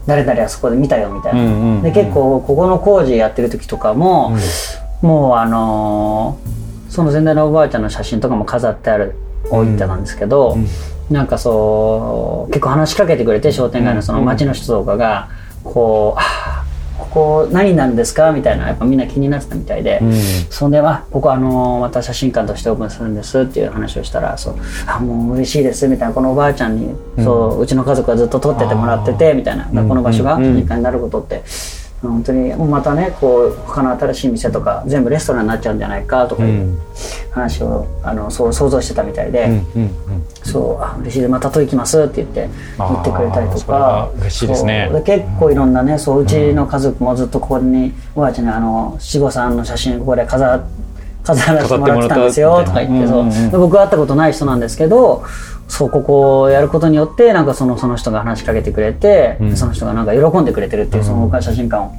誰々あそこで見たよみたいな、うんうんうん。で結構ここの工事やってる時とかも、もうあのーその先代のおばあちゃんの写真とかも飾ってある置いてたんですけど、うん。なんかそう結構話しかけてくれて商店街のその町の人とかがこう「あーここ何なんですか?」みたいなやっぱみんな気になってたみたいで。うんそんで、あ、ここあのまた写真館としてオープンするんですっていう話をしたら、そう、あ、もう嬉しいですみたいな、このおばあちゃんに、そう、うちの家族はずっと撮っててもらってて、みたいな、うんこの場所がうん写真館になることって、本当に、もうまたね、こう、他の新しい店とか、全部レストランになっちゃうんじゃないかとかいううん。話を、あの、そう、想像してたみたいで、うんうんうん。そう、あ、嬉しいです、また撮り行きますって言って、言ってくれたりとか、嬉しいですね。結構いろんなね、そう、うちの家族もずっとここに、おばあちゃんにあの、七五三の写真ここで飾飾らせてもらってたんですよとか言って、そう。うんうんうん。僕は会ったことない人なんですけど、そう、ここをやることによって、なんかその、その人が話しかけてくれて、うん。その人がなんか喜んでくれてるっていう、その写真館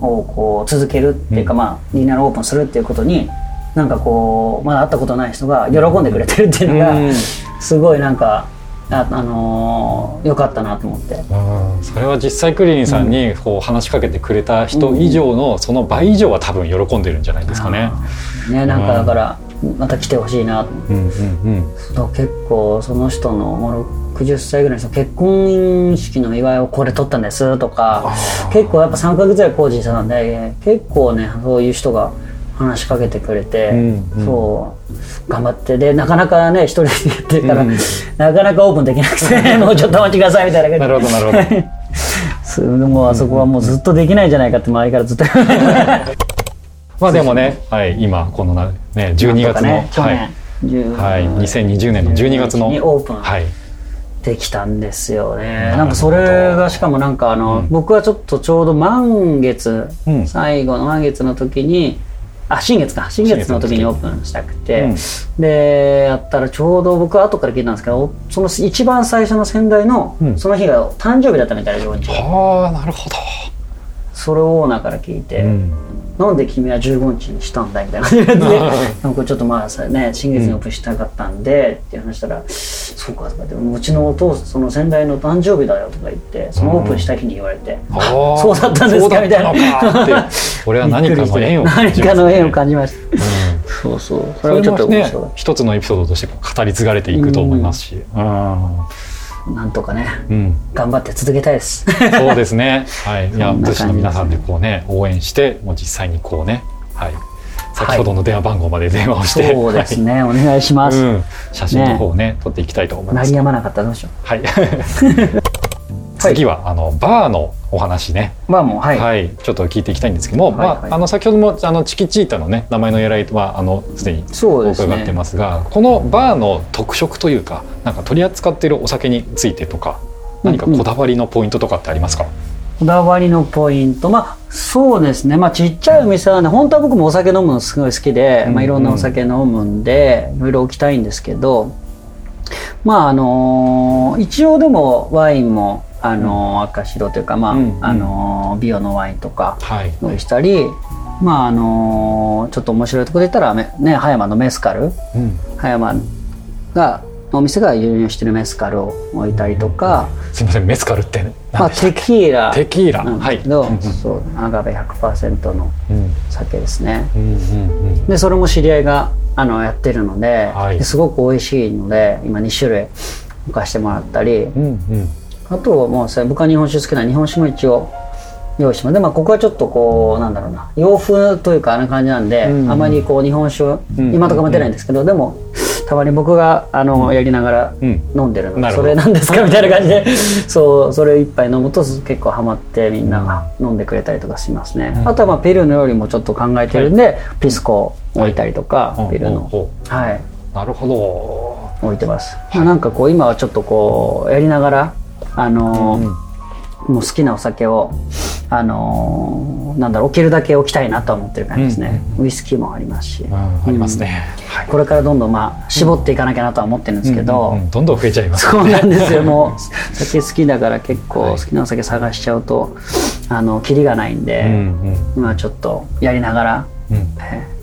を、をこう、続けるっていうか、まあ、リーナルオープンするっていうことに、なんかこう、まだ会ったことない人が喜んでくれてるっていうのが、うん。すごいなんか、あ、あのー、よかったなと思って。うんそれは実際クリリンさんにこう話しかけてくれた人以上のその倍以上は多分喜んでるんじゃないですかね。ね、なんかだから、また来てほしいなと。思ってうんうんうん。そう結構その人のもう60歳ぐらいの人結婚式の祝いをこれ取ったんですとか結構やっぱ3ヶ月ぐらい工事してたんで結構ねそういう人が話しかけてくれて、うんうん。そう頑張ってでなかなかね一人でやってるから、うん。なかなかオープンできなくて もうちょっとお待ちくださいみたいなな感じ。るほどなるほど。す もうあそこはもうずっとできないんじゃないかって周りからずっとまあでもね、はい、今このなね12月の、ね去年、はい、10はい、2020年の12月のにオープンはい、できたんですよね。なんかそれがしかもなんかあの、うん。僕はちょっとちょうど満月、うん。最後の満月の時にあ新月か。新月の時にオープンしたくて、うんでやったらちょうど僕は後から聞いたんですけどその一番最初の先代の、うん。その日が誕生日だったみたいな上日はあなるほど、それをオーナーから聞いて、うんなんで君は15日にしたんだみたいな感じで なんかちょっとまあさね新月にオープンしたかったんで、って話したら「そうか」とかでもうちのお父さんその先代の誕生日だよとか言ってそのオープンした日に言われて「あー そうだったんですか」みたいな。俺は何かの縁を感何じますねかの縁を感じました。うん。そうそう。そそれはちょっとね一つのエピソードとして語り継がれていくと思いますし、うんなんとかねうん頑張って続けたいですそうですね。はい。いや、逗子の皆さんでこうね、応援して、もう実際にこうね、はい。先ほどの電話番号まで電話をして、そうですね、お願いします、はいうん。写真の方をね、撮っていきたいと思います。鳴りやまなかったらどうしよはい。次は、あの、バーのお話ね。うまあもうはい、はい。ちょっと聞いていきたいんですけども、はいはい。まあ、あの、先ほども、あの、チキチータのね、名前の由来は、あの、すでに伺ってますが、このバーの特色というか、なんか取り扱っているお酒についてとか、何かこだわりのポイントとかってありますか、こだわりのポイント。まあそうですね。まあちっちゃいお店なんで本当は僕もお酒飲むのすごい好きで、うん。まあ、いろんなお酒飲むんでいろいろ置きたいんですけどまああのー一応でもワインもあのー赤白というかまあ、うんあのービオのワインとかはい。用意したりまああのーちょっと面白いところで言ったらめね葉山のメスカル。うん。葉山がお店が輸入してるメスカルを置いたりとか、すみません、メスカルってまあ、テキーラ。テキーラ、はい。ですけど、うん。そうアガベ100%のうん。酒ですね。うんうんでそれも知り合いがあのやってるので,、すごく美味しいので今2種類置かしてもらったり。うんうんうんあともうさ僕は日本酒好きな日本酒も一応用意してます。でまあここはちょっとこうなんだろうな。洋風というかあんな感じなんで、うん。あまりこう日本酒今とかも出ないんですけど、でもたまに僕があの、やりながらうん。飲んでるの。なるほど。それなんですか？みたいな感じで。そうそれ一杯飲むと結構ハマってみんなが飲んでくれたりとかしますね、うん。あとはまあペルーの料理もちょっと考えてるんで、ピスコを置いたりとか、はいペルーの、はい。なるほ置いてます、まあ、なんかこう今はちょっとこうやりながらあど、のーうん。もう好きなお酒をあのーなんだろう置けるだけ置きたいなとは思ってる感じですね、ウイスキーもありますし、うん。ありますね、はい。これからどんどんまあ絞っていかなきゃなとは思ってるんですけど、うんうんどんどん増えちゃいますそうなんですよ。もう 酒好きだから結構好きなお酒探しちゃうとあのキリがないんで、うんうん。今ちょっとやりながら、うん。えー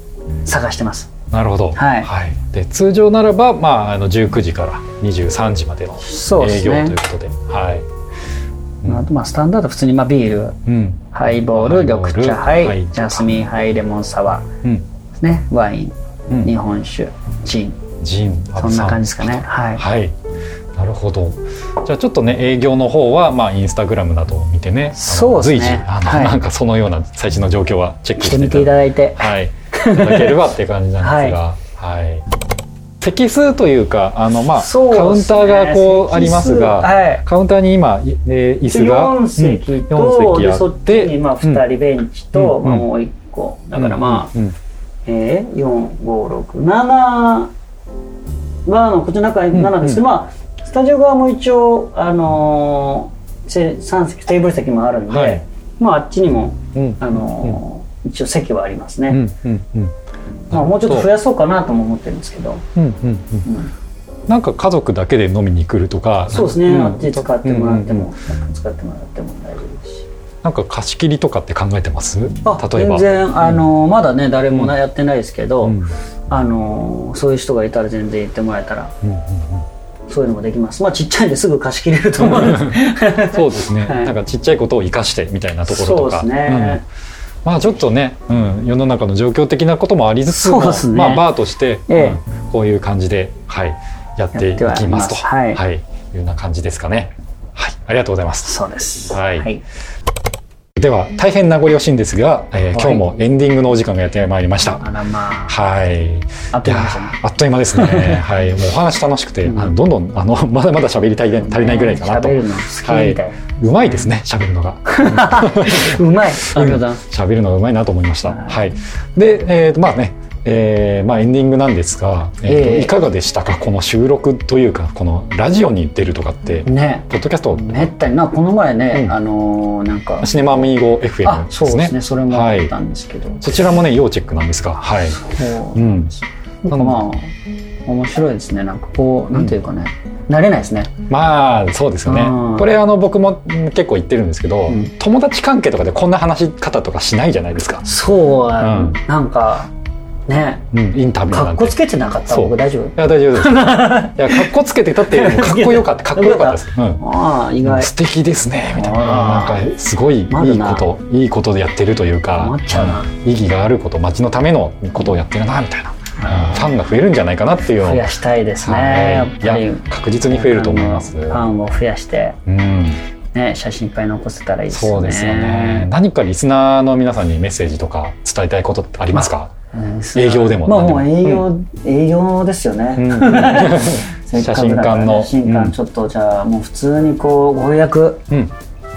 探してますなるほど、はい。で通常ならば、まあ、あの19時から23時までの営業ということで。はい、うん。あとまあスタンダード普通にまあビール。うん。ハイボール緑茶ハイ、はい。ジャスミンハイレモンサワー。うん。ですねワイン、うん。日本酒。ジン。ジン。そんな感じですかね。はい、はい。なるほど。じゃあちょっとね営業の方はまあインスタグラムなどを見てね。そうですね。随時あの、はい。なんかそのような最新の状況はチェックしていただいて。はい、いただければっていう感じなんですが、はい。席数というか、あのまあ、そうカウンターがこうありますが、はい。カウンターに今、いえー椅子が4席と、うん四席あでそっちって、にまあ2人ベンチと、うんまあ、もう1個。だからまあ、うん、うん。えー、4567がの口の中に7ですけど、まあスタジオ側も一応あのーせ3席テーブル席もあるんで、はい。まああっちにもうん。あのー一応席はありますね、うんうんうん。まあ、もうちょっと増やそうかなとも思ってるんですけど、うんうんうん。なんか家族だけで飲みに来るとか、そうですね、んあっち使ってもらってうんも、使ってもらっても大丈夫ですし。なんか貸し切りとかって考えてます？あ例えば。全然あのーまだね誰もなやってないですけど、うん。あのーそういう人がいたら全然言ってもらえたらうんうんうん。そういうのもできます。まあちっちゃいんですぐ貸し切れると思うんです。そうですね、はい。なんかちっちゃいことを生かしてみたいなところとか。そうですね、うんまあちょっとね、うん、世の中の状況的なこともありつつも、ね。まあバーとして、ええ。うんこういう感じで、はい、やっていきますと、はい。はい、いうような感じですかね。はい、ありがとうございます。そうです。はい。はい、では大変名残惜しいんですが、えーはい今日もエンディングのお時間がやってまいりました。あらまあはい。あっという間でしたねあっという間ですね。はい。もうお話楽しくて、うんあのどんどんあの まだまだ喋り足り足りないぐらいかなと。喋るの好きはい。うまいですね。喋るのが。うまいありがとうございます喋るのがうまいなと思いました。はいはい。で、えーとまあね。えーまあ、エンディングなんですが、えーいかがでしたか？この収録というかこのラジオに出るとかって、ね。ポッドキャストめったに。なこの前ね、うん。あのーなんか。シネマミーゴ FM あですね。そうですね。それもあはいったんですけど、そちらもね要チェックなんですがはい、そううん、なんかまあ面白いですね。なんかこうなんていうかね、慣れないですね。まあそうですよね。うん。これあの僕もうん結構言ってるんですけど、うん。友達関係とかでこんな話し方とかしないじゃないですか、そう、ん。なんかね。うん、インタビューなんて。かっこつけてなかった僕大丈夫？いや大丈夫です。いやかっこつけてたってかっこよかった。かっこよかったです、うん。ああ意外。素敵ですねみたいな。なんかすごいいいこといいことでやってるというかうん。意義があること街のためのことをやってるなみたいな、うん。ファンが増えるんじゃないかなっていう増やしたいですね、はい。やっぱり。いや確実に増えると思います。ファンを増やしてうん。ね写真いっぱい残せたらいいですよね。そうですよね。何かリスナーの皆さんにメッセージとか伝えたいことってありますか、うん営業でもまあも。もう営業、営業ですよね、うん。写真館の。写真うん。館ちょっとじゃあもう普通にこうご予約うん、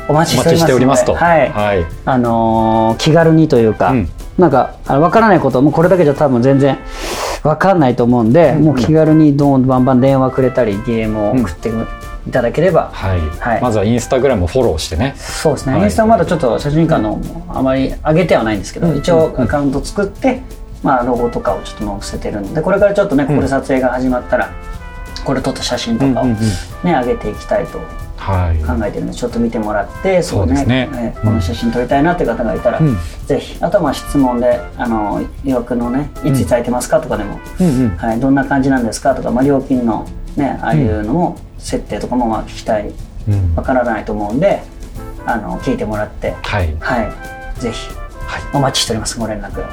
お待ちしております。と。はい、はい。あのー気軽にというか、うん。なんか分からないこともうこれだけじゃ多分全然分かんないと思うんで、もう気軽にどんバンバン電話くれたり DM を送っていただければ、はい。はい。まずはインスタグラムをフォローしてね。そうですね、はい。インスタはまだちょっと写真館のあまり上げてはないんですけど、一応アカウント作って、まあ、ロゴとかをちょっと載せてるのでこれからちょっとねここで撮影が始まったら、これ撮った写真とかをうんね、うんうん。上げていきたいとはい。考えてるのでちょっと見てもらってそうですね。えーこの写真撮りたいなっていう方がいたら、うん。ぜひあとはまあ質問であの予約のねいついただいてますかとかでも、うんうん。はい、どんな感じなんですかとか、まあ、料金のねああいうのも設定とかもまあ聞きたい。うん。わからないと思うんであの聞いてもらってはい。はい。ぜひはい。お待ちしておりますご連絡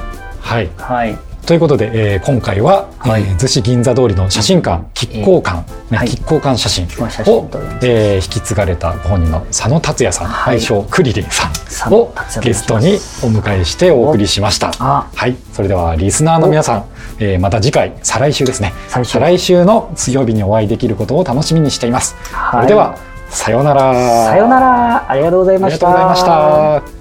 はい。はい。ということで、えー今回は、はい。えー逗子銀座通りの写真館亀甲館、ねはい。亀甲館写真甲写真をえー引き継がれたご本人の佐野達也さん、はい。愛称クリリンさ佐んをゲストにお迎えしてお送りしました。あ。はい。それではリスナーの皆さん、えーまた次回再来週ですね。再来週。再来週の水曜日にお会いできることを楽しみにしています、はい。それではさようなら。さようなら。ありがとうございました。ありがとうございました